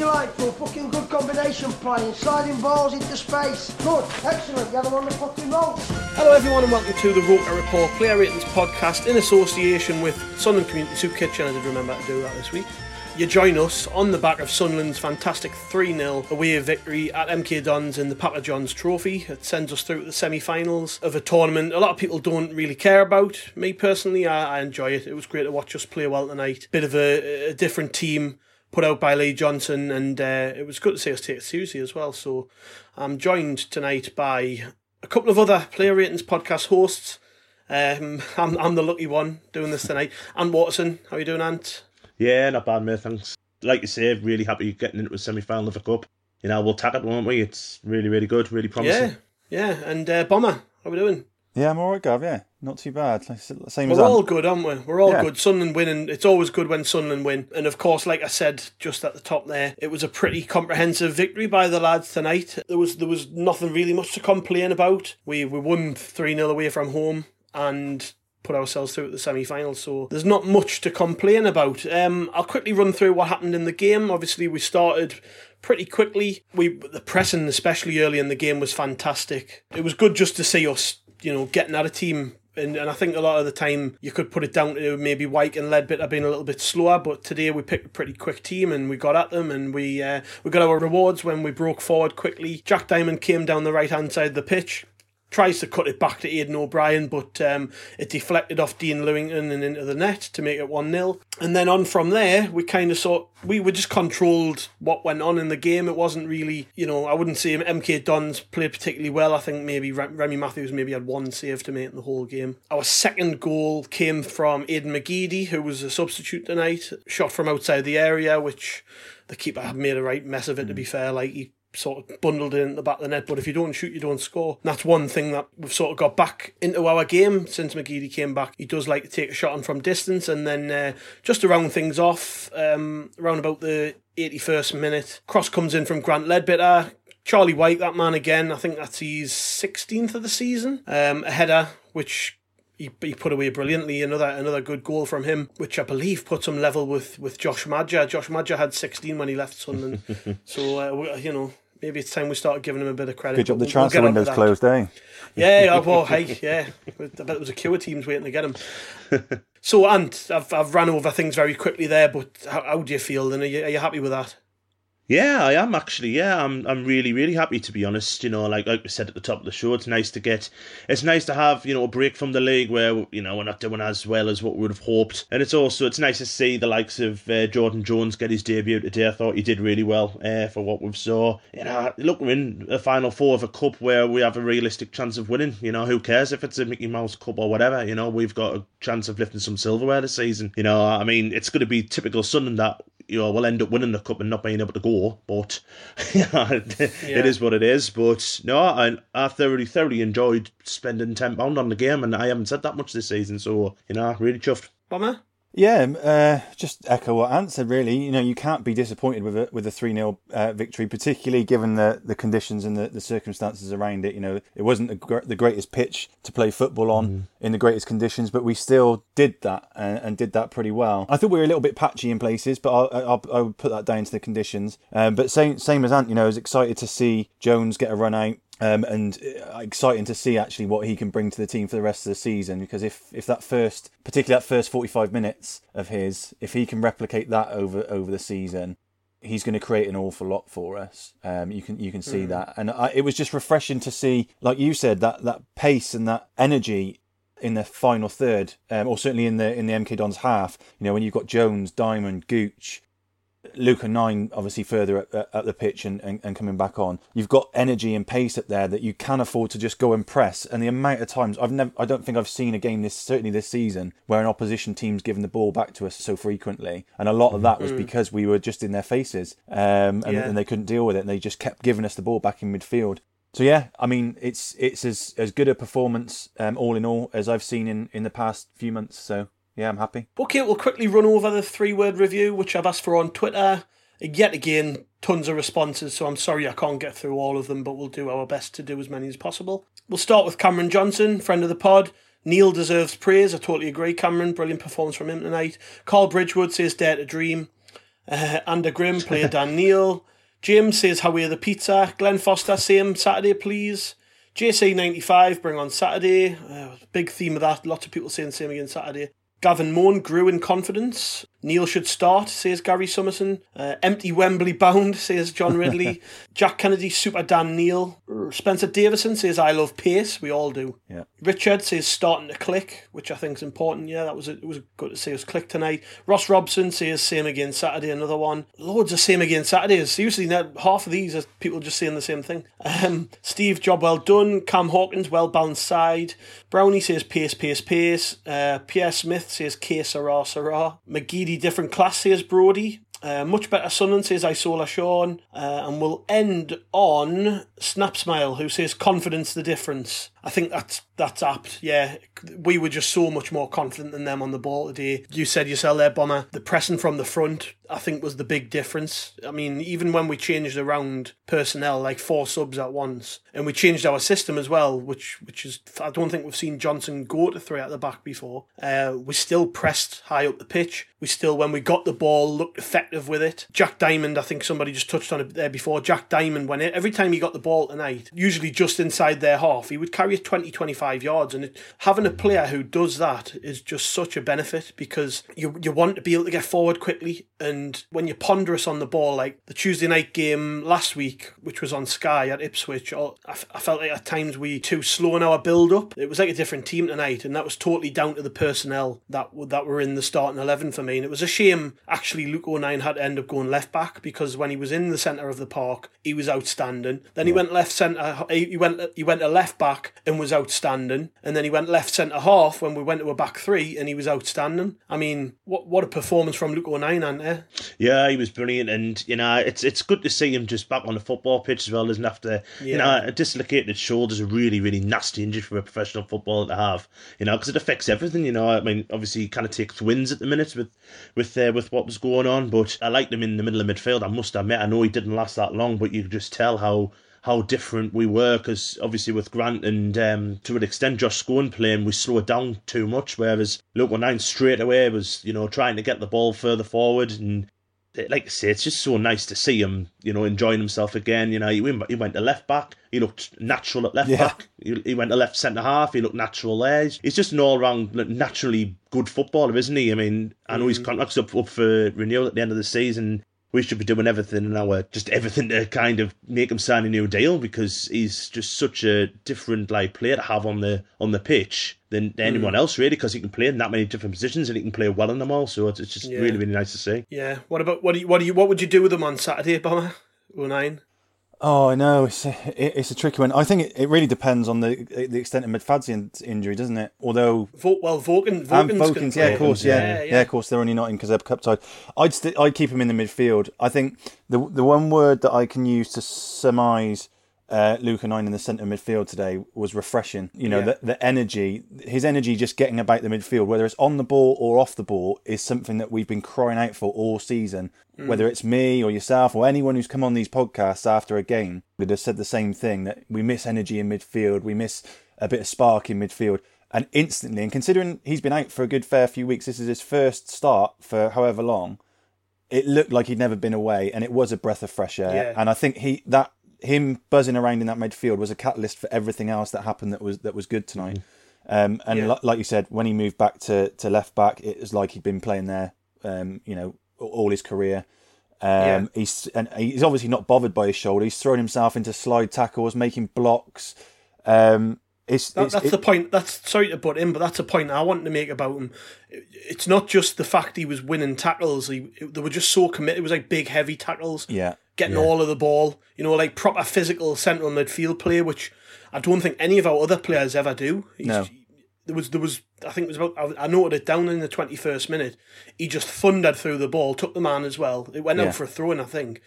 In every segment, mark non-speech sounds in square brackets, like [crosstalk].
Delightful. Fucking good combination playing. Sliding balls into space. Good. Excellent. Fucking. Hello, everyone, and welcome to the Roker Report Player Ratings podcast in association with Sunderland Community Soup Kitchen. I did remember to do that this week. You join us on the back of Sunderland's fantastic 3 0 away victory at MK Dons in the Papa John's Trophy. It sends us through to the semi finals of a tournament a lot of people don't really care about. Me personally, I, I enjoy it. It was great to watch us play well tonight. Bit of a, a different team put out by Lee Johnson, and uh, it was good to see us take Susie as well. So I'm joined tonight by a couple of other player ratings podcast hosts. Um, [laughs] I'm, I'm the lucky one doing this tonight. [laughs] Ant Watson, how are you doing, Ant? Yeah, not bad, mate. Thanks. Like you say, really happy getting into a semi final of a cup. You know, we'll tag it, won't we? It's really, really good, really promising. Yeah, yeah. And uh, Bomber, how are we doing? Yeah, I'm alright, Gav. Yeah, not too bad. Like, Same We're as all good, aren't we? We're all Yeah. good. Sunderland winning. It's always good when Sunderland win. And of course, like I said just at the top there, it was a pretty comprehensive victory by the lads tonight. There was there was nothing really much to complain about. We we won three 0 away from home and put ourselves through at the semi final. So there's not much to complain about. Um, I'll quickly run through what happened in the game. Obviously, we started pretty quickly. We the pressing, especially early in the game, was fantastic. It was good just to see us, you know, getting at a team. And, and I think a lot of the time you could put it down to maybe Wyke and Leadbitter being a little bit slower, but today we picked a pretty quick team and we got at them and we uh, we got our rewards when we broke forward quickly. Jack Diamond came down the right hand side of the pitch, tries to cut it back to Aiden O'Brien, but um, it deflected off Dean Lewington and into the net to make it 1 0. And then on from there, we kind of saw, we were just controlled what went on in the game. It wasn't really, you know, I wouldn't say MK Dons played particularly well. I think maybe Remi Matthews maybe had one save to make in the whole game. Our second goal came from Aiden McGeady, who was a substitute tonight, shot from outside the area, which the keeper had made a right mess of it, to be fair. Like, he sort of bundled in at the back of the net. But if you don't shoot, you don't score. And that's one thing that we've sort of got back into our game since McGeady came back. He does like to take a shot on from distance, and then uh, just to round things off, um, around about the 81st minute, cross comes in from Grant Leadbitter. Charlie Wyke, that man again. I think that's his 16th of the season. Um, a header which he, he put away brilliantly. Another another good goal from him, which I believe puts him level with with Josh Maja. Josh Maja had 16 when he left Sunderland, [laughs] so uh, you know maybe it's time we started giving him a bit of credit. Good job. The we'll- we'll transfer window's closed, eh? Yeah, yeah, [laughs] well, hey, yeah. I bet there was a queue of teams waiting to get him. so, and I've I've ran over things very quickly there, but how, how do you feel? And are you, are you happy with that? Yeah, I am actually. Yeah, I'm. I'm really, really happy to be honest. You know, like we said at the top of the show, it's nice to get. It's nice to have you know a break from the league where you know we're not doing as well as what we would have hoped, and it's also it's nice to see the likes of uh, Jordan Jones get his debut today. I thought he did really well uh, for what we've saw. You know, look, we're in a final four of a cup where we have a realistic chance of winning. You know, who cares if it's a Mickey Mouse Cup or whatever? You know, we've got a chance of lifting some silverware this season. You know, I mean, it's going to be typical Sunderland that you know, we'll end up winning the cup and not being able to go. But [laughs] know, it is what it is. But no, I, I thoroughly, thoroughly enjoyed spending ten pound on the game, and I haven't said that much this season. So you know, really chuffed. Bomber? Yeah, uh, just echo what Ant said. Really, you know, you can't be disappointed with a with a three 0 uh, victory, particularly given the, the conditions and the, the circumstances around it. You know, it wasn't the, gr- the greatest pitch to play football on in the greatest conditions, but we still did that and, and did that pretty well. I thought we were a little bit patchy in places, but I'll, I'll, I'll put that down to the conditions. Um, but same same as Ant, you know, I was excited to see Jones get a run out. Um, and uh, exciting to see actually what he can bring to the team for the rest of the season. Because if, if that first, particularly that first forty five minutes of his, if he can replicate that over over the season, he's going to create an awful lot for us. Um, you can you can see that, and I, it was just refreshing to see, like you said, that that pace and that energy in the final third, um, or certainly in the in the MK Dons half. You know, when you've got Jones, Diamond, Gooch. Luke O'Nien obviously further up, up up the pitch and, and, and coming back on. You've got energy and pace up there that you can afford to just go and press. And the amount of times I've never, I don't think I've seen a game this certainly this season where an opposition team's given the ball back to us so frequently. And a lot of that was because we were just in their faces, um, and, Yeah. and they couldn't deal with it. And they just kept giving us the ball back in midfield. So yeah, I mean it's it's as as good a performance um, all in all as I've seen in in the past few months. So yeah, I'm happy. Okay, we'll quickly run over the three word review, which I've asked for on Twitter. Yet again, tons of responses, so I'm sorry I can't get through all of them, but we'll do our best to do as many as possible. We'll start with Cameron Johnson, friend of the pod. Neil deserves praise. I totally agree, Cameron. Brilliant performance from him tonight. Carl Bridgewood says Dare to Dream. Uh, Ander Grimm, [laughs] player Dan Neil. James says How are the pizza? Glenn Foster, same Saturday, please. JC95, bring on Saturday. Uh, big theme of that. Lots of people saying the same again Saturday. Gavin Moan grew in confidence. Neil should start, says Gary Summerson. Uh, empty Wembley bound, says John Ridley. [laughs] Jack Kennedy, super Dan Neil. Spencer Davison says, I love pace. We all do. Yeah. Richard says, starting to click, which I think is important. Yeah, that was it. It was good to see us click tonight. Ross Robson says, same again Saturday, another one. Loads of same again Saturdays. Seriously, now half of these are people just saying the same thing. Um, Steve, job well done. Cam Hawkins, well balanced side. Brownie says, pace, pace, pace. Uh, Pierre Smith says, K, Sarah, Sarah. Different class, says Brody. Uh, much better Sunderland says I saw Sean. Uh, and we'll end on Snap Smile, who says confidence the difference. I think that's that's apt. Yeah, we were just so much more confident than them on the ball today. You said yourself there, Bomber. The pressing from the front, I think, was the big difference. I mean, even when we changed around personnel, like four subs at once, and we changed our system as well, which which is I don't think we've seen Johnson go to three at the back before. Uh, we still pressed high up the pitch. We still, when we got the ball, looked effective with it. Jack Diamond, I think somebody just touched on it there before. Jack Diamond, when it, every time he got the ball tonight, usually just inside their half, he would carry it 20, 25 yards. And it, having a player who does that is just such a benefit because you, you want to be able to get forward quickly. And when you're ponderous on the ball, like the Tuesday night game last week, which was on Sky at Ipswich, or I, f- I felt like at times we too slow in our build up. It was like a different team tonight, and that was totally down to the personnel that that were in the starting eleven for me. And it was a shame actually Luke O'Nien had to end up going left back because when he was in the centre of the park, he was outstanding. Then he went left centre. He went he went to left back and was outstanding, and then he went left centre half when we went to a back three, and he was outstanding. I mean, what what a performance from Luke O'Nien, aren't there? Yeah, he was brilliant, and you know it's it's good to see him just back on the football pitch as well, isn't? After you know a dislocated shoulder is a really really nasty injury for a professional footballer to have, you know, because it affects everything. You know, I mean, obviously he kind of takes wins at the minute with with uh, with what was going on, but I liked him in the middle of midfield. I must admit, I know he didn't last that long, but you could just tell how. How different we were, because obviously with Grant and um, to an extent Josh Scowen playing, we slowed down too much. Whereas Luke O'Nien straight away was, you know, trying to get the ball further forward and like I say, it's just so nice to see him, you know, enjoying himself again. You know, he went, he went to left back. He looked natural at left Yeah. back. He, he went to left centre half. He looked natural there. He's, just an all round naturally good footballer, isn't he? I mean, I know his contract's up up for renewal at the end of the season. We should be doing everything in our just everything to kind of make him sign a new deal because he's just such a different like player to have on the on the pitch than hmm. anyone else really because he can play in that many different positions and he can play well in them all. So it's, it's just Yeah. really really nice to see. Yeah. What about what do you what do you what would you do with him on Saturday, Bomber? Oh O'Nien. Oh, I know it's a, it- it's a tricky one. I think it, it really depends on the the extent of McFadzean's injury, doesn't it? Although Vo- well, Vokins, and Vogan's gonna Vokins, play. yeah, of course, yeah. yeah, yeah, of course, they're only not in because they're cup side. I'd st- I'd keep him in the midfield. I think the the one word that I can use to surmise uh, Luke O'Nien in the centre midfield today was refreshing. You know, Yeah. the, the energy, his energy just getting about the midfield, whether it's on the ball or off the ball, is something that we've been crying out for all season. Whether it's me or yourself or anyone who's come on these podcasts after a game, that has said the same thing that we miss energy in midfield, we miss a bit of spark in midfield. And instantly, and considering he's been out for a good fair few weeks, this is his first start for however long. It looked like he'd never been away, and it was a breath of fresh air. Yeah. And I think he that him buzzing around in that midfield was a catalyst for everything else that happened that was that was good tonight. Um, and Yeah. li- like you said, when he moved back to, to left back, it was like he'd been playing there, um, you know, all his career. Um, Yeah. He's and he's obviously not bothered by his shoulder. He's thrown himself into slide tackles, making blocks. Um, it's, That, it's that's it- the point. That's sorry to butt in, but that's a point I wanted to make about him. It's not just the fact he was winning tackles; he, they were just so committed. It was like big, heavy tackles, yeah. Getting all of the ball. You know, like proper physical central midfield play, which I don't think any of our other players ever do. He's, No. There was, there was. I think it was about. I noted it down in the twenty-first minute. He just thundered through the ball, took the man as well. It went Yeah. out for a throw in, I think.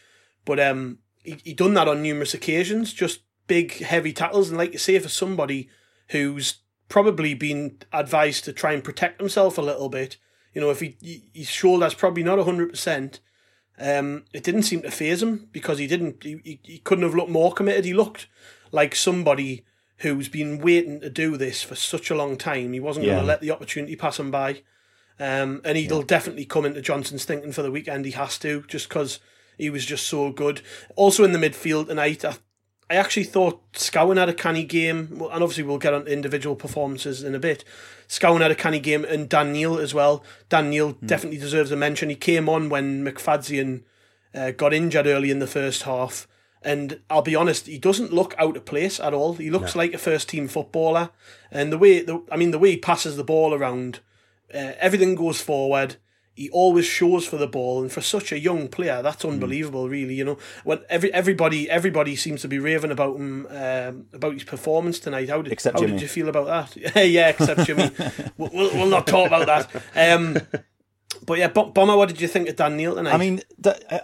But um, he he done that on numerous occasions. Just big, heavy tackles, and like you say, for somebody who's probably been advised to try and protect himself a little bit, you know, if he he- his shoulder's probably not hundred percent. Um, it didn't seem to phase him because he didn't. He, he, couldn't have looked more committed. He looked like somebody who's been waiting to do this for such a long time. He wasn't going to let the opportunity pass him by. Um, and he'll definitely come into Johnson's thinking for the weekend. He has to just because he was just so good. Also in the midfield tonight, I, I actually thought Scowen had a canny game, and obviously we'll get on individual performances in a bit. Scowen had a canny game, and Dan Neil as well. Dan Neil definitely deserves a mention. He came on when McFadzean uh, got injured early in the first half. And I'll be honest, he doesn't look out of place at all. He looks like a first team footballer, and the way, the, I mean, the way he passes the ball around, uh, everything goes forward. He always shows for the ball, and for such a young player, that's unbelievable. Really, you know, when every everybody everybody seems to be raving about him um, about his performance tonight. How did Except how Jimmy. did you feel about that? [laughs] yeah, except Jimmy. [laughs] we'll, we'll, we'll not talk about that. Um, but yeah, Bo- Bomber, what did you think of Dan Neil tonight? I mean,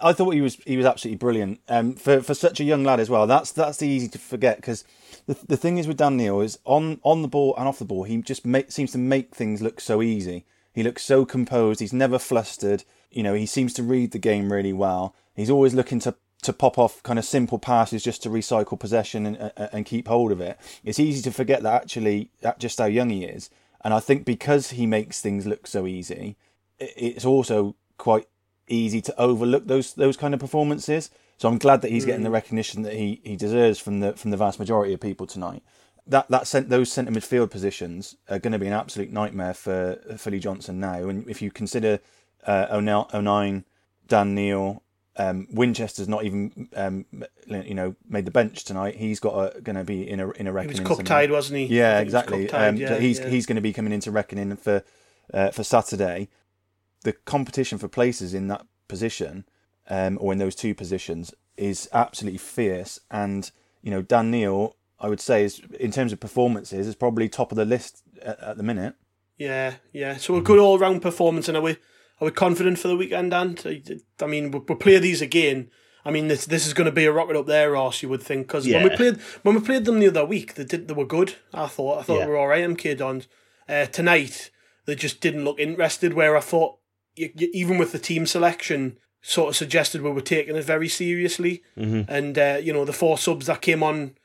I thought he was he was absolutely brilliant. Um, for for such a young lad as well. That's that's easy to forget because the the thing is with Dan Neil is on on the ball and off the ball, he just make, seems to make things look so easy. He looks so composed. He's never flustered. You know, he seems to read the game really well. He's always looking to to pop off kind of simple passes just to recycle possession and and, and keep hold of it. It's easy to forget that actually that just how young he is. And I think because he makes things look so easy, it's also quite easy to overlook those those kind of performances. So I'm glad that he's getting the mm. recognition that he, he deserves from the from the vast majority of people tonight. That that sent those centre midfield positions are going to be an absolute nightmare for Philly Johnson now. And if you consider uh, O'Neill, O'Nine, Dan Neil, um, Winchester's not even um, you know made the bench tonight. He's got going to be in a in a reckoning. he was cup tied, wasn't he? Yeah, he exactly. cup-tied, Um, yeah, so he's yeah. he's going to be coming into reckoning for uh, for Saturday. The competition for places in that position, um, or in those two positions, is absolutely fierce. And you know, Dan Neil, I would say, is in terms of performances, is probably top of the list at, at the minute. Yeah, yeah. So a good all round performance, and are we are we confident for the weekend? And I mean, we'll, we'll play these again. I mean, this this is going to be a rocket up there, Ross. You would think because when we played when we played them the other week, they did they were good. I thought I thought Yeah. they were all right. MK Dons uh, tonight they just didn't look interested. Where I thought you, you, even with the team selection, sort of suggested we were taking it very seriously. Mm-hmm. And uh, you know the four subs that came on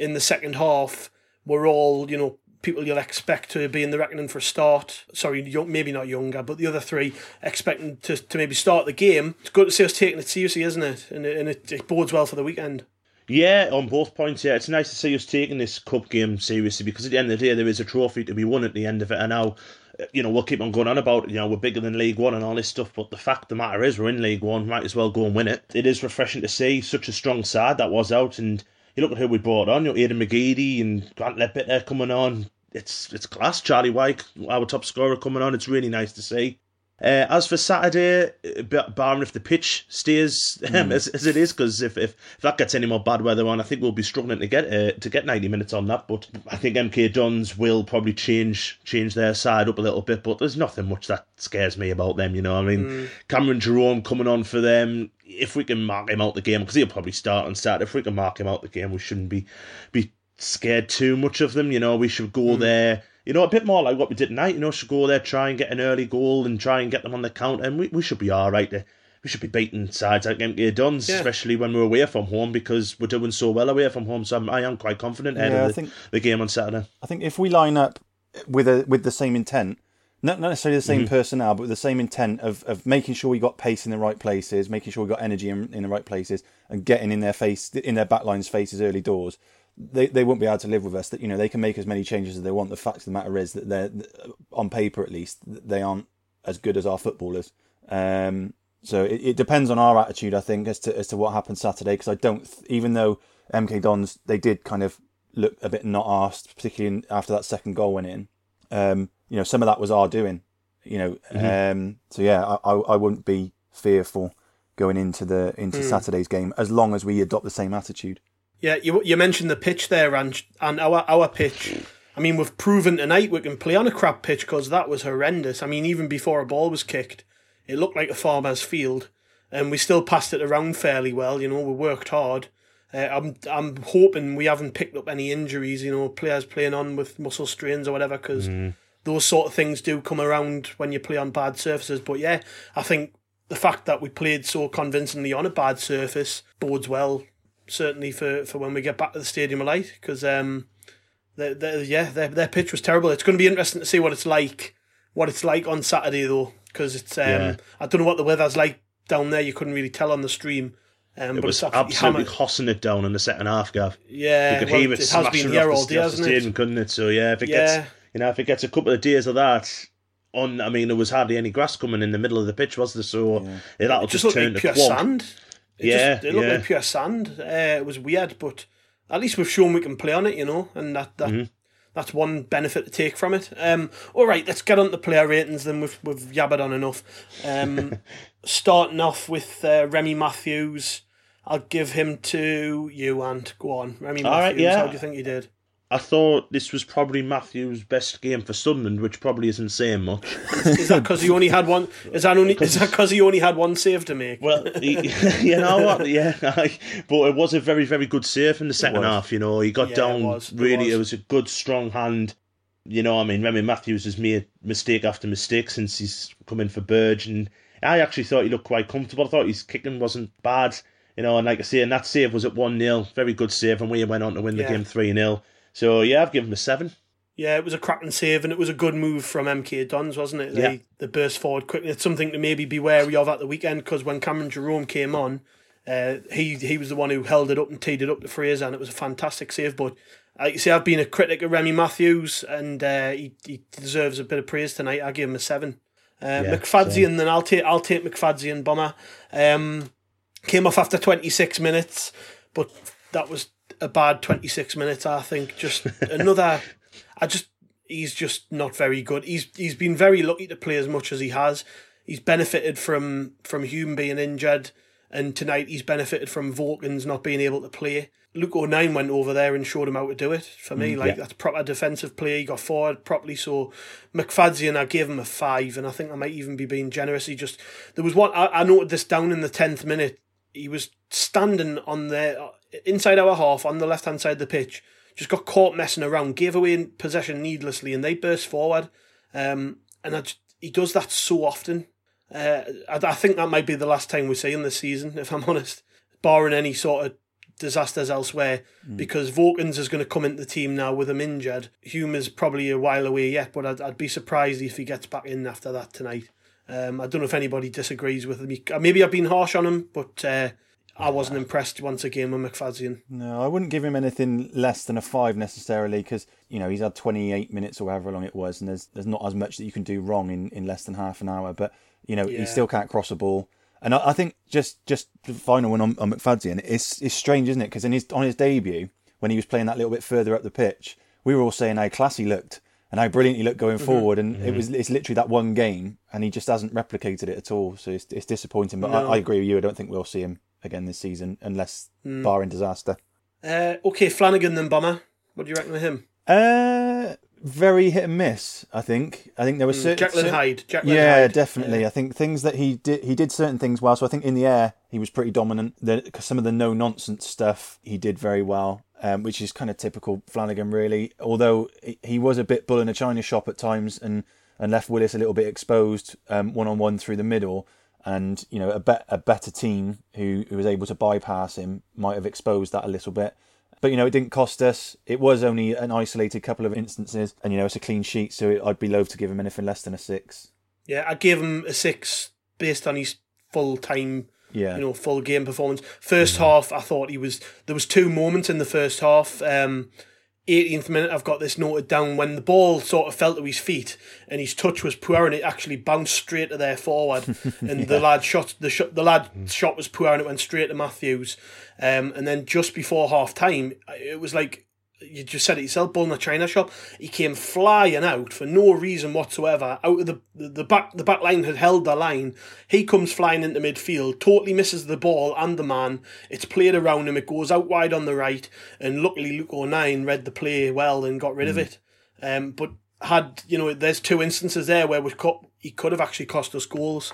in the second half were all you know people you'll expect to be in the reckoning for a start. Sorry, young, maybe not younger, but the other three expecting to, to maybe start the game. It's good to see us taking it seriously, isn't it? And, it, and it, it bodes well for the weekend. Yeah, on both points, yeah. It's nice to see us taking this cup game seriously because at the end of the day, there is a trophy to be won at the end of it. And now, uh, you know, we'll keep on going on about, you know, we're bigger than League One and all this stuff. But the fact the matter is, we're in League One, might as well go and win it. It is refreshing to see such a strong side that was out. And you look at who we brought on, you know, Aiden McGeady and Grant Leadbitter coming on. It's it's class. Charlie Wyke, our top scorer, coming on. It's really nice to see. Uh, as for Saturday, uh, barring if the pitch stays um, as, as it is, because if, if, if that gets any more bad weather on, I think we'll be struggling to get uh, to get ninety minutes on that. But I think MK Dons will probably change change their side up a little bit. But there's nothing much that scares me about them. You know, I mean, Cameron Jerome coming on for them. If we can mark him out the game, because he'll probably start and start. If we can mark him out the game, we shouldn't be be scared too much of them. You know, we should go there. You know, a bit more like what we did tonight. You know, should go there, try and get an early goal, and try and get them on the count, and we, we should be all right. There. We should be beating sides like MK Dons, Yeah. especially when we're away from home, because we're doing so well away from home. So I'm, I am quite confident ahead Yeah, of the, think- the game on Saturday. I think if we line up with a with the same intent, not, not necessarily the same mm-hmm. personnel, but with the same intent of, of making sure we got pace in the right places, making sure we got energy in, in the right places, and getting in their face in their backlines' faces early doors. They they won't be able to live with us. That you know they can make as many changes as they want. The fact of the matter is that they're on paper at least they aren't as good as our footballers. Um, so it, it depends on our attitude, I think, as to as to what happens Saturday. Because I don't, even though MK Dons they did kind of look a bit not asked, particularly after that second goal went in. Um, you know, some of that was our doing. You know, mm-hmm. um, so yeah, I, I, I wouldn't be fearful going into the into mm. Saturday's game as long as we adopt the same attitude. Yeah, you you mentioned the pitch there, and and our our pitch. I mean, we've proven tonight we can play on a crap pitch because that was horrendous. I mean, even before a ball was kicked, it looked like a farmer's field, and we still passed it around fairly well. You know, we worked hard. Uh, I'm I'm hoping we haven't picked up any injuries. You know, players playing on with muscle strains or whatever, because mm. those sort of things do come around when you play on bad surfaces. But yeah, I think the fact that we played so convincingly on a bad surface bodes well, certainly for, for when we get back to the Stadium of Light, because um, the, the, yeah, their their pitch was terrible. It's going to be interesting to see what it's like, what it's like on Saturday though, because it's um, yeah. I don't know what the weather's like down there. You couldn't really tell on the stream. Um, it was absolutely, hossing it down in the second half, Gav. Yeah, you could well, hear it, it has been here all day, hasn't it? Couldn't it? So yeah, if it yeah. gets you know if it gets a couple of days of that on, I mean, there was hardly any grass coming in the middle of the pitch, was there? So yeah. that'll it just, just turn like pure quag. sand. It Yeah, just, it looked yeah. like pure sand. Uh, it was weird, but at least we've shown we can play on it, you know, and that that Mm-hmm. that's one benefit to take from it. Um, all right, let's get on to player ratings. Then we've we've yabbered on enough. Um, [laughs] starting off with uh, Remi Matthews, I'll give him to you. And go on, Remi All right, Matthews. yeah. How do you think he did? I thought this was probably Matthew's best game for Sunderland, which probably isn't saying much. [laughs] Is that because he only had one? Is that only? Is that because he only had one save to make? Well, he, [laughs] you know what? Yeah, I, but it was a very, very good save in the second half. You know, he got Yeah, it down was, it really. was. It was a good, strong hand. You know, I mean, Remi Matthews has made mistake after mistake since he's come in for Burge, and I actually thought he looked quite comfortable. I thought his kicking wasn't bad. You know, and like I say, and that save was at one 0 very good save, and we went on to win the Yeah. game three 0 So yeah, I've given him a seven. Yeah, it was a cracking save, and it was a good move from MK Dons, wasn't it? They, Yeah. they burst forward quickly. It's something to maybe be wary of at the weekend because when Cameron Jerome came on, uh, he he was the one who held it up and teed it up to Fraser, and it was a fantastic save. But like you say, I've been a critic of Remi Matthews, and uh, he he deserves a bit of praise tonight. I give him a seven. Uh, Yeah, then I'll take I'll take McFadzean bomber. Um, came off after twenty six minutes, but that was a bad twenty six minutes. I think just [laughs] another. I just he's just not very good. He's he's been very lucky to play as much as he has. He's benefited from from Hume being injured, and tonight he's benefited from Vokins not being able to play. Luke O'Nien went over there and showed him how to do it. For me, mm, like yeah. that's proper defensive play. He got forward properly. So McFadzean, I gave him a five, and I think I might even be being generous. He just there was one I, I noted this down in the tenth minute. He was standing on the inside our half on the left hand side of the pitch. Just got caught messing around, gave away possession needlessly, and they burst forward. Um, and I just, he does that so often. Uh, I, I think that might be the last time we see him this season, if I'm [laughs] honest, barring any sort of disasters elsewhere. Because Vokins is going to come into the team now with him injured. Hume is probably a while away yet, but I'd, I'd be surprised if he gets back in after that tonight. Um, I don't know if anybody disagrees with me. Uh, Maybe I've been harsh on him, but uh, I wasn't impressed once again with McFadzean. No, I wouldn't give him anything less than a five necessarily because you know he's had 28 minutes or however long it was, and there's there's not as much that you can do wrong in, in less than half an hour. But you know Yeah. he still can't cross a ball, and I, I think just just the final one on, on McFadzean, it's it's strange, isn't it? Because in his on his debut when he was playing that little bit further up the pitch, we were all saying how class he looked and how brilliant he looked going mm-hmm. forward, and it mm-hmm. was it's literally that one game, and he just hasn't replicated it at all. So it's it's disappointing. But I, I agree with you. I don't think we'll see him again this season unless barring disaster. Uh, okay, Flanagan then Bomber. What do you reckon of him? Uh, very hit and miss. I think. I think there was certain. Jekyll cer- Hyde. Jekyll yeah, Hyde. definitely. I think things that he did, he did certain things well. So I think in the air he was pretty dominant. The, 'cause some of the no nonsense stuff he did very well, um, which is kind of typical Flanagan, really. Although he- he was a bit bull in a china shop at times, and and left Willis a little bit exposed one on one through the middle. And you know, a bet a better team who who was able to bypass him might have exposed that a little bit. But you know, it didn't cost us. It was only an isolated couple of instances, and you know, it's a clean sheet. So it, I'd be loath to give him anything less than a six. Yeah, I gave him a six based on his full time, Yeah, you know, full game performance. First half, I thought he was. There was two moments in the first half. Um, 18th minute, I've got this noted down when the ball sort of fell to his feet and his touch was poor and it actually bounced straight to their forward. [laughs] And the lad shot the shot the lad shot was poor and it went straight to Matthews. Um, and then just before half time, it was like you just said it yourself, bull in a china shop. He came flying out for no reason whatsoever. Out of the the back the back line had held the line. He comes flying into midfield, totally misses the ball and the man. It's played around him. It goes out wide on the right, and luckily Luke O'Nien read the play well and got rid of it. Um, but had you know, there's two instances there where we could, he could have actually cost us goals.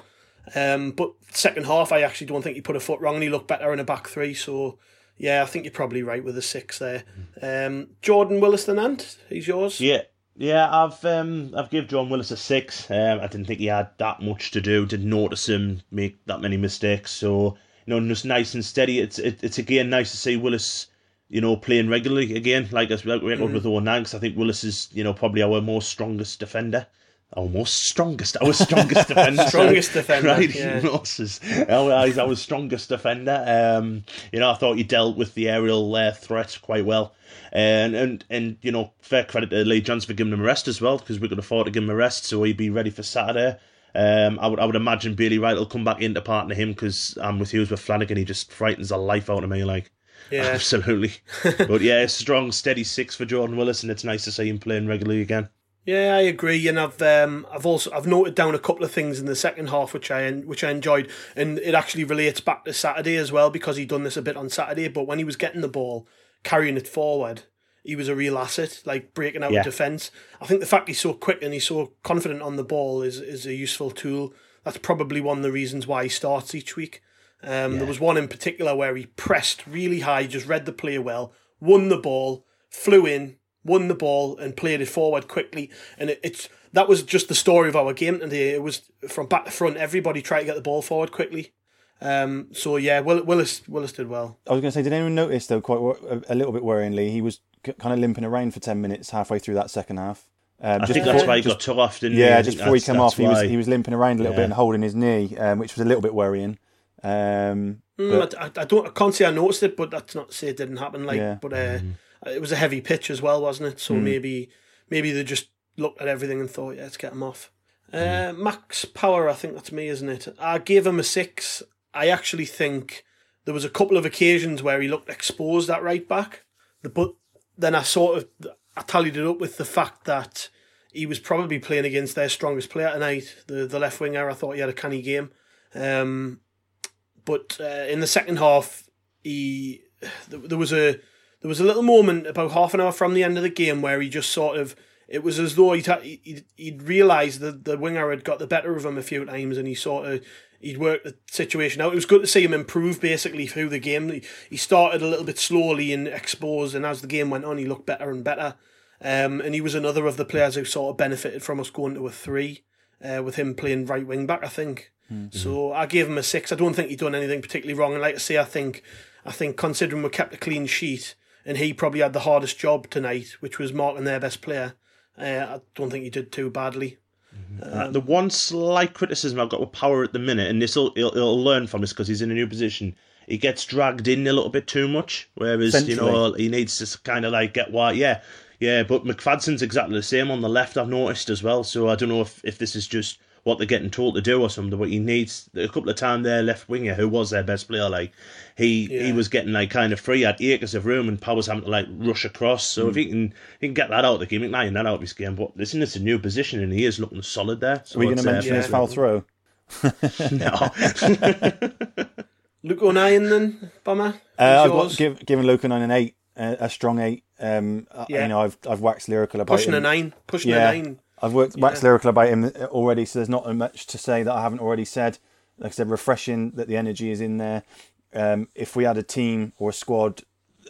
Um, but second half, I actually don't think he put a foot wrong, and he looked better in a back three. So yeah, I think you're probably right with the six there. Um, Jordan Willis the Nant, he's yours. Yeah, yeah. I've um I've give John Willis a six. Um, I didn't think he had that much to do. Didn't notice him make that many mistakes. So you know, just nice and steady. It's it, it's again nice to see Willis. You know, playing regularly again, like as we echoed with Owen I think Willis is, you know, probably our most strongest defender. Our most strongest, our strongest defender. [laughs] Strongest defender, right? yeah. Losses. Our, he's our strongest defender. Um, you know, I thought he dealt with the aerial uh, threat quite well, and and and you know, fair credit to Lee Johnson for giving him a rest as well because we could afford to give him a rest, so he'd be ready for Saturday. Um, I would I would imagine Bailey Wright will come back in to partner him because I'm with you with Flanagan. He just frightens the life out of me, like Yeah. [laughs] absolutely. [laughs] but yeah, strong, steady six for Jordan Willis, and it's nice to see him playing regularly again. Yeah, I agree, and I've um, I've also I've noted down a couple of things in the second half which I which I enjoyed, and it actually relates back to Saturday as well because he'd done this a bit on Saturday. But when he was getting the ball, carrying it forward, he was a real asset, like breaking out Yeah. of defence. I think the fact he's so quick and he's so confident on the ball is is a useful tool. That's probably one of the reasons why he starts each week. Um, There was one in particular where he pressed really high, just read the play well, won the ball, flew in, won the ball, and played it forward quickly. And it, it's that was just the story of our game today. It was from back to front, everybody tried to get the ball forward quickly. Um, so yeah, Will, Willis Willis did well. I was going to say, did anyone notice though, quite a, a little bit worryingly, he was c- kind of limping around for ten minutes halfway through that second half. Um, I just think before- that's why he just- got took off, didn't he? Yeah, just before he came off, that's he was he was limping around a little bit and holding his knee, um, which was a little bit worrying. Um, Mm, I, I- I don't I can't say I noticed it, but that's not to say it didn't happen. Like, Yeah. but uh, it was a heavy pitch as well, wasn't it? So maybe maybe they just looked at everything and thought, yeah, let's get him off. Uh, Max Power, I think that's me, isn't it? I gave him a six. I actually think there was a couple of occasions where he looked exposed at right back, but then I sort of I tallied it up with the fact that he was probably playing against their strongest player tonight, the the left winger. I thought he had a canny game. Um, but uh, in the second half, he there, there was a there was a little moment about half an hour from the end of the game where he just sort of it was as though he'd, he'd, he'd realised that the winger had got the better of him a few times and he sort of he'd worked the situation out. It was good to see him improve basically through the game. He, he started a little bit slowly and exposed, and as the game went on, he looked better and better. Um, and he was another of the players who sort of benefited from us going to a three, uh, with him playing right wing back, I think. So I gave him a six. I don't think he'd done anything particularly wrong. And like I say, I think, I think considering we kept a clean sheet and he probably had the hardest job tonight, which was marking their best player, uh, I don't think he did too badly. Uh, the one slight criticism I've got with Power at the minute, and this will he'll, he'll learn from this because he's in a new position. He gets dragged in a little bit too much, whereas you know he needs to kind of like get wide. Yeah, yeah. But McFadzean's exactly the same on the left. I've noticed as well. So I don't know if, if this is just what they're getting told to do or something. But he needs a couple of times their left winger, who was their best player, like he he was getting like kind of free at acres of room, and Power's having to like rush across. So if he can he can get that out of the game, he can iron that out of his game. But listen, it's a new position, and he is looking solid there. So are we going it's, to uh, mention his yeah. foul throw? [laughs] [laughs] no. Luke O'Nien then, Bomber? Uh, I've got, yours? give, given Lucan an eight, uh, a strong eight. Um, I- Yeah. You know, I've I've waxed lyrical about pushing him. a nine, pushing Yeah. a nine. I've worked waxed lyrical about him already, so there's not much to say that I haven't already said. Like I said, refreshing that the energy is in there. Um, if we had a team or a squad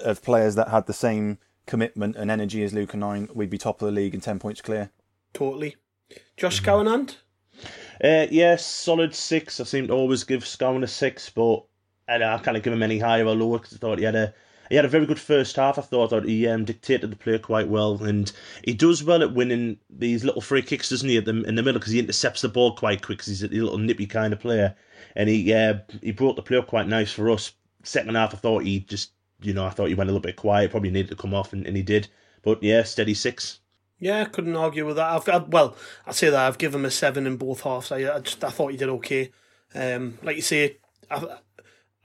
of players that had the same commitment and energy as Luke and Nine, we'd be top of the league and ten points clear. Totally. Josh Scowenand? Uh, yes, solid six. I seem to always give Scowen a six, but I, I can't give him any higher or lower because I thought he had a, he had a very good first half. I thought he um, dictated the play quite well, and he does well at winning these little free kicks, doesn't he? The, in the middle because he intercepts the ball quite quick. Cause he's a little nippy kind of player, and he uh, he brought the play up quite nice for us. Second half, I thought he just you know I thought he went a little bit quiet. Probably needed to come off, and, and he did. But yeah, steady six. Yeah, couldn't argue with that. I've, I, well, I'd say that I've given him a seven in both halves. I, I just I thought he did okay. Um, like you say, I,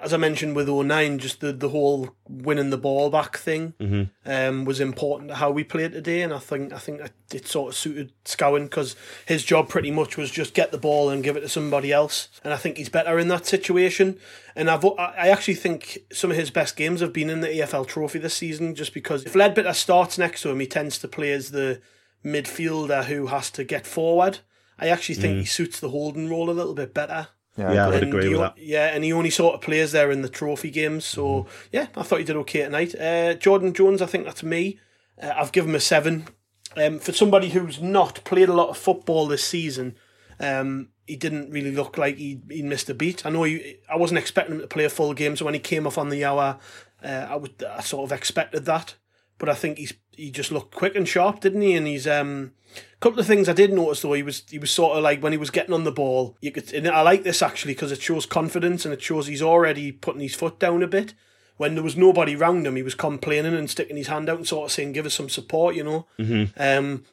as I mentioned with 09, just the, the whole winning the ball back thing Mm-hmm. um, was important to how we played today, and I think I think it sort of suited Scowen because his job pretty much was just get the ball and give it to somebody else, and I think he's better in that situation. And I've I actually think some of his best games have been in the EFL Trophy this season, just because if Leadbitter starts next to him, he tends to play as the midfielder who has to get forward. I actually think he suits the holding role a little bit better. Yeah, I would And agree he with o- that. Yeah, and he only sort of plays there in the trophy games. So Mm-hmm. yeah, I thought he did okay tonight. Uh, Jordan Jones, I think that's me. Uh, I've given him a seven. Um, for somebody who's not played a lot of football this season, um, he didn't really look like he he missed a beat. I know he, I wasn't expecting him to play a full game, so when he came off on the hour, uh, I would I sort of expected that. But I think he's he just looked quick and sharp, didn't he? And he's um a couple of things I did notice though. He was he was sort of like when he was getting on the ball. You could and I like this actually because it shows confidence and it shows he's already putting his foot down a bit. When there was nobody round him, he was complaining and sticking his hand out and sort of saying, "Give us some support," you know. Mm-hmm. Um,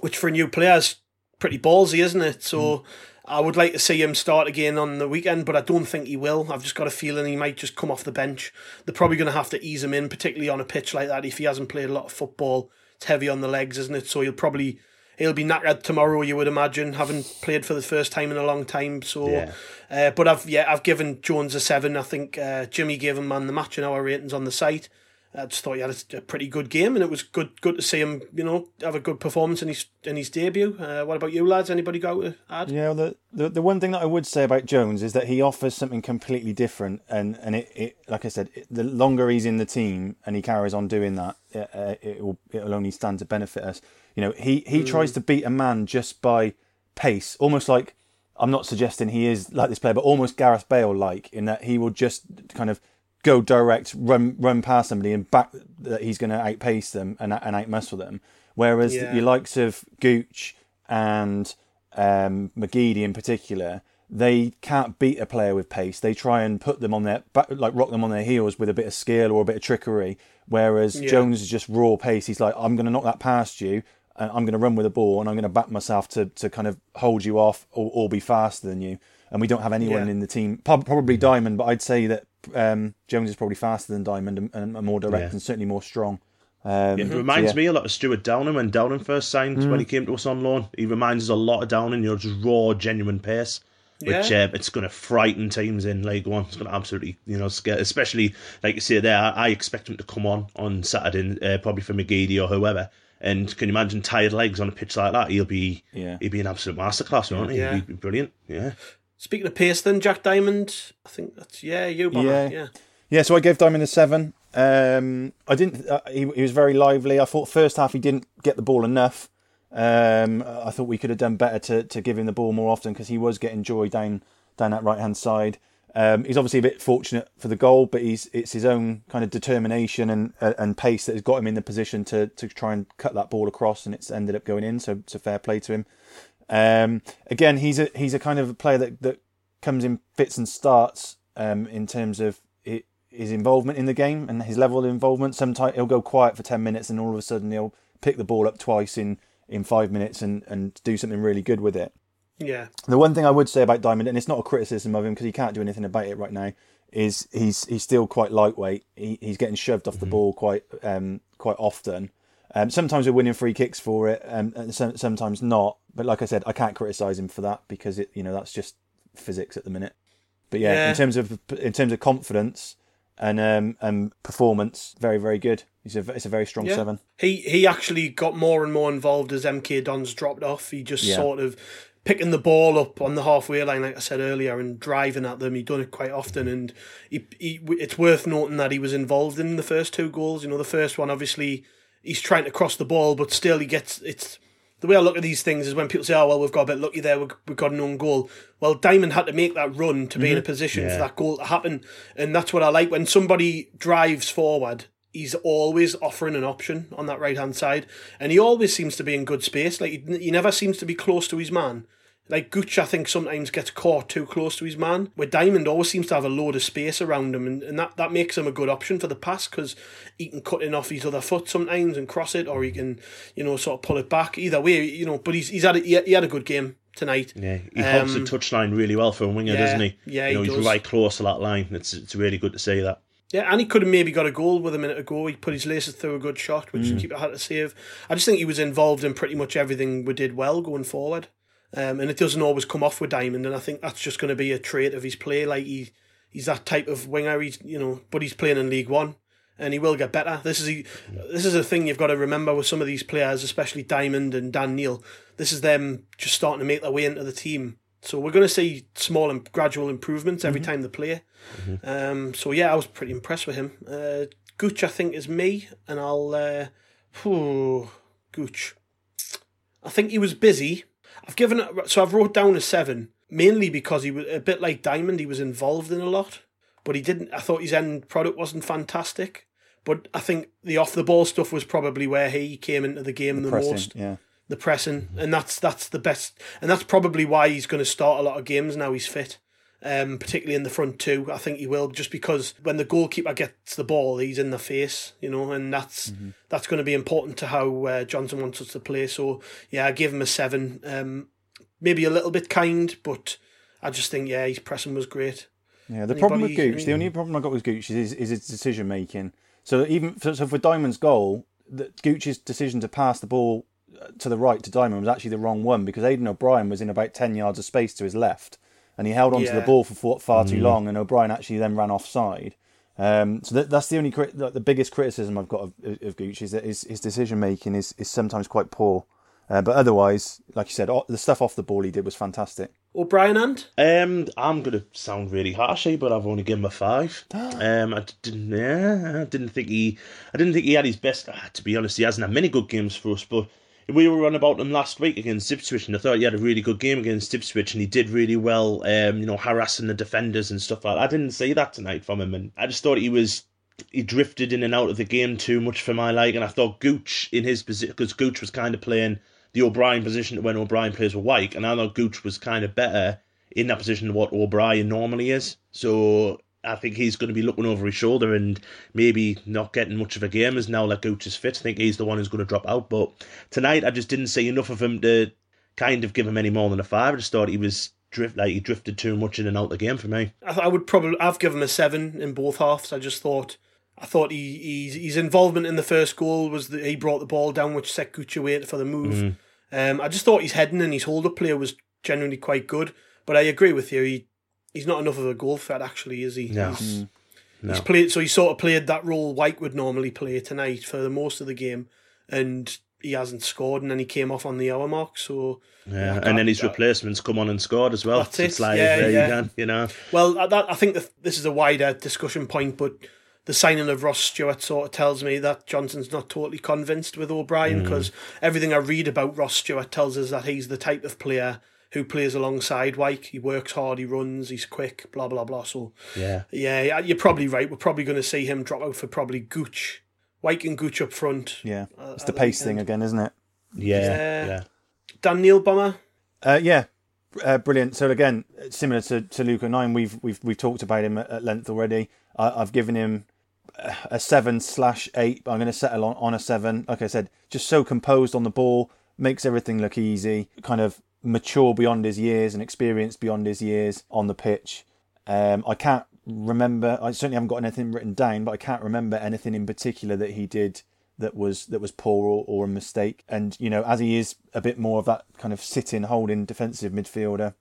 which for a new player is pretty ballsy, isn't it? So. I would like to see him start again on the weekend, but I don't think he will. I've just got a feeling he might just come off the bench. They're probably going to have to ease him in, particularly on a pitch like that. If he hasn't played a lot of football, it's heavy on the legs, isn't it? So he'll probably he'll be knackered tomorrow. You would imagine, having played for the first time in a long time. So, Yeah. uh, but I've yeah I've given Jones a seven. I think uh, Jimmy gave him man the match in our ratings on the site. I just thought he had a, a pretty good game, and it was good good to see him, you know, have a good performance in his in his debut. Uh, what about you lads? Anybody got to add? Yeah, well, the, the the one thing that I would say about Jones is that he offers something completely different, and and it, it like I said, it, the longer he's in the team and he carries on doing that, it, uh, it will it will only stand to benefit us. You know, he he tries to beat a man just by pace, almost like I'm not suggesting he is like this player, but almost Gareth Bale like in that he will just kind of go direct, run run past somebody and back that he's going to outpace them and and outmuscle them. Whereas Yeah. your likes of Gooch and um, McGeady in particular, they can't beat a player with pace. They try and put them on their back, like rock them on their heels with a bit of skill or a bit of trickery. Whereas Yeah. Jones is just raw pace. He's like, I'm going to knock that past you. And I'm going to run with the ball, and I'm going to back myself to, to kind of hold you off or, or be faster than you. And we don't have anyone Yeah. in the team, prob- probably Diamond, but I'd say that um, Jones is probably faster than Diamond and, and more direct Yeah. and certainly more strong. Um, It so reminds yeah. me a lot of Stewart Downing when Downing first signed when he came to us on loan. He reminds us a lot of Downing, you know, just raw, genuine pace. Which uh, it's going to frighten teams in League One. It's going to absolutely, you know, scare. Especially like you say there, I, I expect him to come on on Saturday, uh, probably for McGeady or whoever. And can you imagine tired legs on a pitch like that? He'll be, Yeah. he'll be an absolute masterclass, won't he? Yeah. He'll be brilliant. Yeah. Speaking of pace, then Jack Diamond, I think that's yeah, you, Bomber. Yeah. yeah. Yeah, so I gave Diamond a seven. Um, I didn't. Uh, he, he was very lively. I thought first half he didn't get the ball enough. Um, I thought we could have done better to, to give him the ball more often because he was getting joy down down that right hand side. Um, he's obviously a bit fortunate for the goal, but he's it's his own kind of determination and uh, and pace that has got him in the position to, to try and cut that ball across, and it's ended up going in. So it's a fair play to him. Um, again, he's a he's a kind of a player that, that comes in fits and starts um, in terms of his involvement in the game and his level of involvement. Sometimes he'll go quiet for ten minutes, and all of a sudden he'll pick the ball up twice in, in five minutes and, and do something really good with it. Yeah. The one thing I would say about Diamond, and it's not a criticism of him because he can't do anything about it right now, is he's he's still quite lightweight. He, he's getting shoved off the ball quite um, quite often. Um, sometimes we're winning free kicks for it, um, and some, sometimes not. But like I said, I can't criticise him for that because it you know that's just physics at the minute. But yeah, Yeah. in terms of in terms of confidence and um, and performance, very very good. He's a it's a very strong Yeah. seven. He he actually got more and more involved as MK Dons dropped off. He just Yeah. sort of picking the ball up on the halfway line, like I said earlier, and driving at them. He done it quite often, and he, he it's worth noting that he was involved in the first two goals. You know, the first one obviously he's trying to cross the ball, but still he gets it's. The way I look at these things is when people say, "Oh well, we've got a bit lucky there. We've, we've got an own goal." Well, Diamond had to make that run to be in a mhm. position for that goal to happen, and that's what I like when somebody drives forward he's always offering an option on that right hand side, and he always seems to be in good space. Like he, he never seems to be close to his man. Like Gooch, I think sometimes gets caught too close to his man. Where Diamond always seems to have a load of space around him, and, and that, that makes him a good option for the pass because he can cut in off his other foot sometimes and cross it, or he can, you know, sort of pull it back. Either way, you know. But he's he's had a, he, he had a good game tonight. Yeah, he holds the Um, touchline really well for a winger, yeah, doesn't he? yeah, you know, he he's does. right close to that line. It's it's really good to see that. Yeah, and he could have maybe got a goal with a minute ago. He put his laces through a good shot, which the keeper had to save. I just think he was involved in pretty much everything we did well going forward. Um, and it doesn't always come off with Diamond, and I think that's just going to be a trait of his play. Like he, he's that type of winger. He's you know, but he's playing in League One, and he will get better. This is a, this is a thing you've got to remember with some of these players, especially Diamond and Dan Neil. This is them just starting to make their way into the team. So we're going to see small and gradual improvements every time they play. Um, so yeah, I was pretty impressed with him. Uh, Gooch, I think, is me, and I'll. Uh, whew, Gooch. I think he was busy. I've given it, so I've wrote down a seven mainly because he was a bit like Diamond. He was involved in a lot, but he didn't. I thought his end product wasn't fantastic. But I think the off the ball stuff was probably where he came into the game the, Pressing, most yeah. the pressing, and that's that's the best, and that's probably why he's going to start a lot of games now. He's fit, um, particularly in the front two. I think he will, just because when the goalkeeper gets the ball, he's in the face, you know, and that's that's going to be important to how uh, Johnson wants us to play. So yeah, I give him a seven, um, maybe a little bit kind, but I just think yeah, his pressing was great. Yeah, the problem with Anybody- Gooch, the only problem I got with Gooch is, is his decision making. So even so, so for Diamond's goal, the, Gooch's decision to pass the ball uh, to the right to Diamond was actually the wrong one because Aiden O'Brien was in about ten yards of space to his left, and he held onto the ball for far, far too long, and O'Brien actually then ran offside. Um, so that, that's the only crit- the the biggest criticism I've got of, of Gooch is that his, his decision making is, is sometimes quite poor. Uh, but otherwise, like you said, o- the stuff off the ball he did was fantastic. O'Brien and Um, I'm gonna sound really harshy, but I've only given him a five. [gasps] um, I didn't, yeah, I didn't think he, I didn't think he had his best. ah, To be honest, he hasn't had many good games for us. But we were on about him last week against Ipswich, and I thought he had a really good game against Ipswich, and he did really well. Um, you know, harassing the defenders and stuff like that. I didn't see that tonight from him, and I just thought he was. He drifted in and out of the game too much for my liking. And I thought Gooch in his position because Gooch was kind of playing the O'Brien position when O'Brien plays with Wyke, and I thought Gooch was kind of better in that position than what O'Brien normally is. So I think he's going to be looking over his shoulder and maybe not getting much of a game as now that Gooch is fit. I think he's the one who's going to drop out. But tonight I just didn't see enough of him to kind of give him any more than a five. I just thought he was drift like he drifted too much in and out of the game for me. I, I would probably I've given him a seven in both halves. I just thought I thought he, he his involvement in the first goal was that he brought the ball down, which set Gucci away for the move. Um, I just thought his heading and his hold up play was genuinely quite good. But I agree with you. He he's not enough of a goal threat actually, is he? No. He's, mm. No. he's played so he sort of played that role Wyke would normally play tonight for the most of the game, and he hasn't scored, and then he came off on the hour mark. So Yeah, that- and then his replacements come on and scored as well. That's It's like Yeah, there yeah. you can, you know. Well, I- that, I think that this is a wider discussion point, but the signing of Ross Stewart sort of tells me that Johnson's not totally convinced with O'Brien mm. because everything I read about Ross Stewart tells us that he's the type of player who plays alongside Wyke. He works hard, he runs, he's quick, blah blah blah. So Yeah. yeah, yeah, you're probably right. We're probably going to see him drop out for probably Gooch, Wyke and Gooch up front. Yeah, Uh, it's at the the pace thing again, isn't it? Yeah, Yeah. yeah. Dan Neil Bomber. Uh, yeah, uh, brilliant. So again, similar to, to Luke O'Nien, we've we've we've talked about him at, at length already. I, I've given him uh, a seven slash eight. But I'm going to settle on, on a seven. Like I said, just so composed on the ball, makes everything look easy. Kind of mature beyond his years and experienced beyond his years on the pitch. Um, I can't remember. I certainly haven't got anything written down, but I can't remember anything in particular that he did that was that was poor or, or a mistake. And you know, as he is a bit more of that kind of sitting, holding defensive midfielder,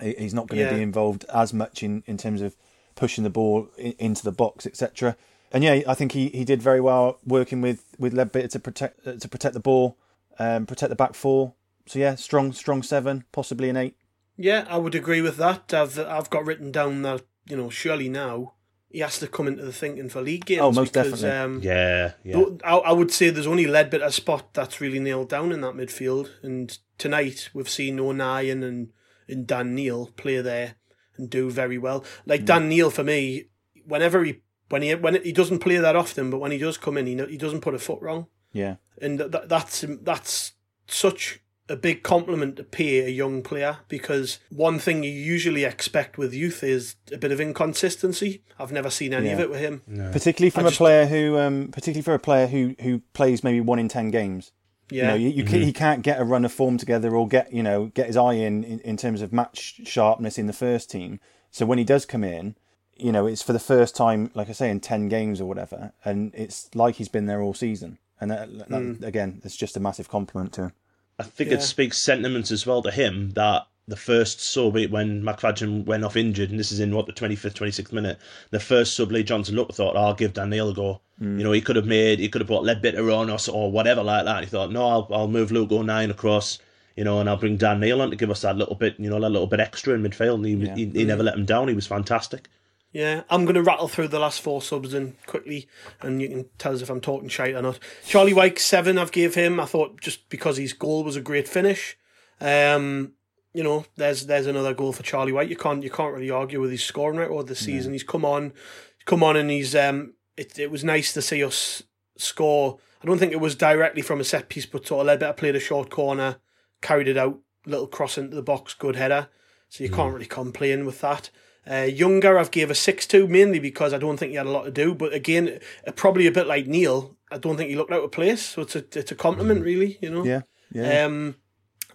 he's not going to Yeah. be involved as much in, in terms of pushing the ball in, into the box, etc. And yeah, I think he, he did very well working with with Leadbitter to protect uh, to protect the ball, um, protect the back four. So yeah, strong strong seven, possibly an eight. Yeah, I would agree with that. I've I've got written down that you know surely now he has to come into the thinking for league games. Oh, most because, definitely. Um, Yeah, yeah. I, I would say there's only Leadbitter spot that's really nailed down in that midfield. And tonight we've seen O'Nien and, and Dan Neil play there and do very well. Like Dan Neil, for me, whenever he when he when he doesn't play that often, but when he does come in, he he doesn't put a foot wrong, Yeah. and that, that's that's such a big compliment to pay a young player because one thing you usually expect with youth is a bit of inconsistency. I've never seen any of it with him. Particularly from I a just- player who, um, particularly for a player who who plays maybe one in ten games. Yeah, You know, you, you ca- he can't get a run of form together or get you know get his eye in, in in terms of match sharpness in the first team. So when he does come in, you know, it's for the first time, like I say, in ten games or whatever, and it's like he's been there all season. And that, that, again, it's just a massive compliment to him. I think Yeah. it speaks sentiments as well to him that the first sub when McFadzean went off injured, and this is in what the twenty fifth, twenty sixth minute, the first sub Lee Johnson looked thought, oh, I'll give Dan Neil a go. Mm. You know, he could have made, he could have brought Leadbitter on or, or whatever like that. He thought, no, I'll, I'll move Luke O'Nien across. You know, and I'll bring Dan Neil on to give us that little bit, you know, that little bit extra in midfield. And he, was he, he never let him down. He was fantastic. Yeah, I'm going to rattle through the last four subs in quickly, and you can tell us if I'm talking shite or not. Charlie Wyke seven, I've gave him. I thought just because his goal was a great finish. Um, you know, there's there's another goal for Charlie Wyke. You can't you can't really argue with his scoring record this season. He's come on, come on, and he's um. It it was nice to see us score. I don't think it was directly from a set piece, but sort of Leadbitter played a short corner, carried it out, little cross into the box, good header. So you can't really complain with that. Uh, Younger, I've gave a six to mainly because I don't think he had a lot to do. But again, uh, probably a bit like Neil, I don't think he looked out of place. So it's a it's a compliment, really. You know. Yeah, yeah. Um,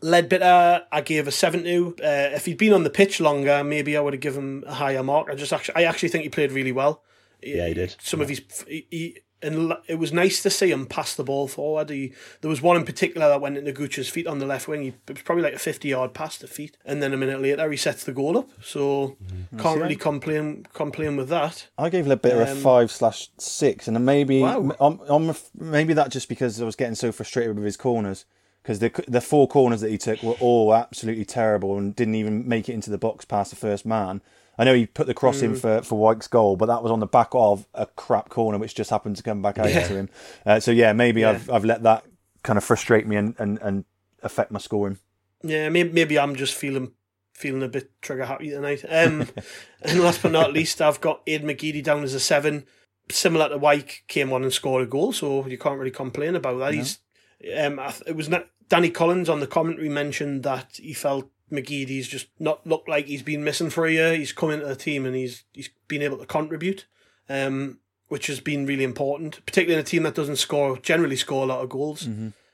Leadbitter, I gave a seven to. Uh, if he'd been on the pitch longer, maybe I would have given him a higher mark. I just actually, I actually think he played really well. Yeah, he did. Some of his, he, he, and it was nice to see him pass the ball forward. He, there was one in particular that went into Gucci's feet on the left wing. He, it was probably like a fifty-yard pass to feet, and then a minute later he sets the goal up. So can't really complain complain with that. I gave Leadbitter a Um, five slash six, and maybe Wow. I'm, I'm, maybe that just because I was getting so frustrated with his corners because the the four corners that he took were all absolutely terrible and didn't even make it into the box past the first man. I know he put the cross Hmm. in for, for Wyke's goal, but that was on the back of a crap corner which just happened to come back out Yeah. to him. Uh, so yeah, maybe Yeah. I've I've let that kind of frustrate me and, and, and affect my scoring. Yeah, maybe, maybe I'm just feeling feeling a bit trigger happy tonight. Um, [laughs] and last but not least, I've got Aid McGeady down as a seven. Similar to Wyke, came on and scored a goal, so you can't really complain about that. He's um, I th- it was not Danny Collins on the commentary mentioned that he felt McGeady's just not looked like he's been missing for a year. He's come into the team and he's he's been able to contribute, um, which has been really important, particularly in a team that doesn't score generally score a lot of goals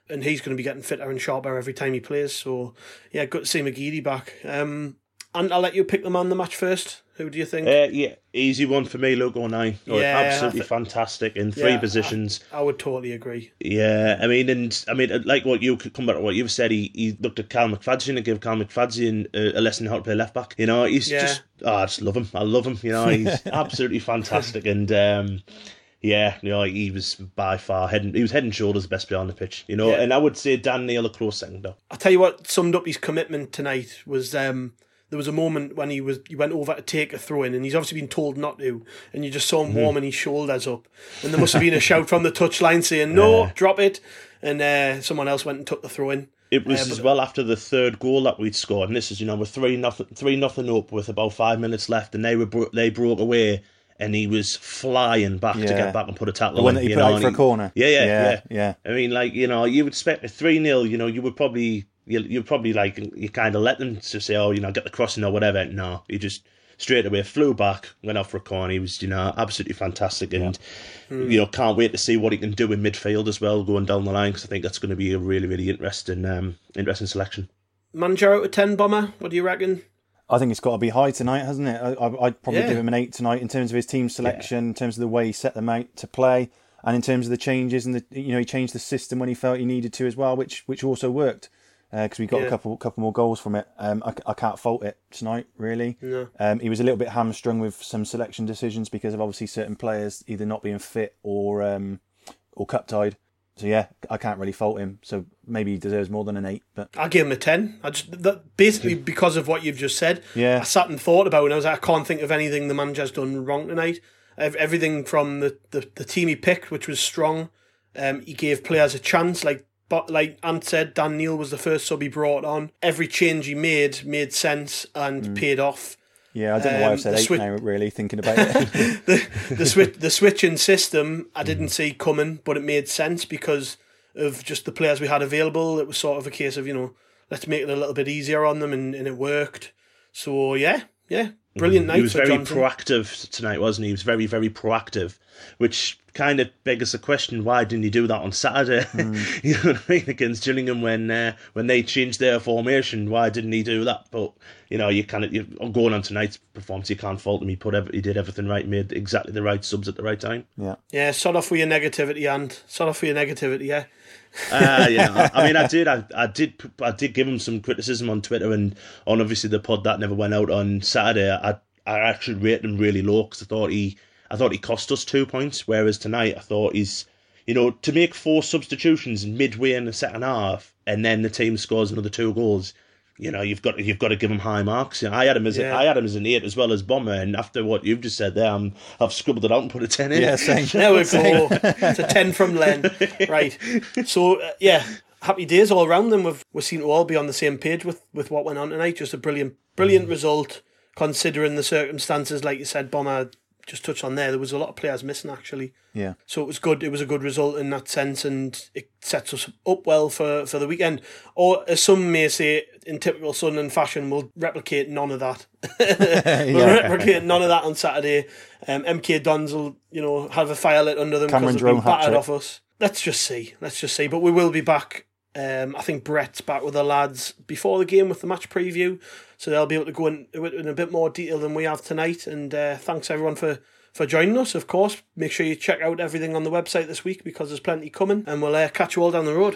and he's going to be getting fitter and sharper every time he plays. So yeah, good to see McGeady back. Um, and I'll let you pick the man the match first. Who do you think? Uh, yeah, easy one for me, Luke O'Nien. Oh, Yeah, absolutely I thi- fantastic in three Yeah, positions. I, I would totally agree. Yeah, I mean, and I mean, like what you could come back to what you've said. He, he looked at Cal McFadzean and gave Cal McFadzean a, a lesson how to play left back. You know, he's Yeah. just, oh, I just love him. I love him. You know, he's [laughs] absolutely fantastic. And um, yeah, you know, he was by far head and, he was head and shoulders the best player on the pitch. You know, Yeah. and I would say Dan Neil a close second though. I'll tell you what summed up his commitment tonight was um, there was a moment when he was he went over to take a throw in and he's obviously been told not to and you just saw him warming his shoulders up and there must have been a shout from the touchline saying no drop it and uh, someone else went and took the throw in It was Uh, as well after the third goal that we'd scored, and this is you know we're three nothing three nothing up with about five minutes left, and they were bro- they broke away, and he was flying back to get back and put a tackle. The one in, that he you put know, out and for a corner. Yeah, yeah, Yeah, yeah, yeah. I mean, like you know, you would expect a three 0 You know, you would probably you you probably like you kind of let them to say, oh, you know, get the crossing or whatever. No, he just straight away flew back, went out for a corner. He was you know absolutely fantastic, and you know can't wait to see what he can do in midfield as well going down the line because I think that's going to be a really really interesting um interesting selection. manager out of 10 bomber what do you reckon I think it's got to be high tonight, hasn't it? I, I, I'd probably Yeah. give him an eight tonight in terms of his team selection, in terms of the way he set them out to play, and in terms of the changes and the you know he changed the system when he felt he needed to as well, which which also worked because we got Yeah. a couple couple more goals from it. Um, I, I can't fault it tonight really. No. Um, he was a little bit hamstrung with some selection decisions because of obviously certain players either not being fit or um, or cup tied. So yeah, I can't really fault him. So maybe he deserves more than an eight, but I give him a ten. I just that, basically because of what you've just said. Yeah. I sat and thought about it. and I was like, I can't think of anything the manager's done wrong tonight. Everything from the, the, the team he picked, which was strong. Um, he gave players a chance. Like but like Ant said, Dan Neil was the first sub he brought on. Every change he made made sense and paid off. Yeah, I don't know why Um, I've said eight swi- now. Really thinking about [laughs] it. the the switch [laughs] the switching system I didn't see coming, but it made sense because of just the players we had available. It was sort of a case of you know let's make it a little bit easier on them, and, and it worked. So yeah, yeah, brilliant night he was for very Johnson. proactive tonight, wasn't he? He was very, very proactive, which kind of begs the question: Why didn't he do that on Saturday? [laughs] you know what I mean? Against Gillingham when uh, when they changed their formation, why didn't he do that? But you know, you kind of You're going on tonight's performance, you can't fault him. He put every, he did everything right, made exactly the right subs at the right time. yeah. yeah, sod off with your negativity, and sod off with your negativity. Yeah, uh, yeah, I, I mean, I did, I, I did, I did give him some criticism on Twitter and on obviously the pod that never went out on Saturday. I, I actually rated him really low because I thought he, I thought he cost us two points, whereas tonight I thought he's, you know, to make four substitutions midway in the second half and then the team scores another two goals. You know, you've got you've got to give him high marks. You know, I had him as Yeah. a, I had him as an eight as well as Bomber, and after what you've just said there, I'm, I've scribbled it out and put a ten in. Yeah, same. [laughs] there we go. it's a ten from Len. [laughs] Right. So uh, yeah, happy days all around them. We've we seem to all be on the same page with with what went on tonight. Just a brilliant, brilliant result considering the circumstances. Like you said, Bomber just touched on there. There was a lot of players missing actually. Yeah. So it was good. It was a good result in that sense, and it sets us up well for, for the weekend. Or as some may say, in typical Sunderland fashion, we'll replicate none of that. [laughs] [laughs] we'll Yeah. replicate none of that on Saturday. Um, MK Dons will, you know, have a fire lit under them because they've been battered off us. Let's just see. Let's just see. But we will be back. Um, I think Brett's back with the lads before the game with the match preview, so they'll be able to go in, in a bit more detail than we have tonight. And uh, thanks everyone for for joining us. Of course, make sure you check out everything on the website this week because there's plenty coming, and we'll uh, catch you all down the road.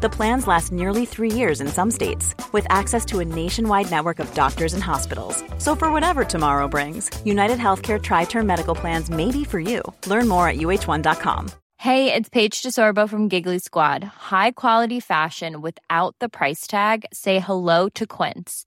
The plans last nearly three years in some states, with access to a nationwide network of doctors and hospitals. So, for whatever tomorrow brings, United Healthcare Tri Term Medical Plans may be for you. Learn more at uhone.com. Hey, it's Paige DeSorbo from Giggly Squad. High quality fashion without the price tag. Say hello to Quince.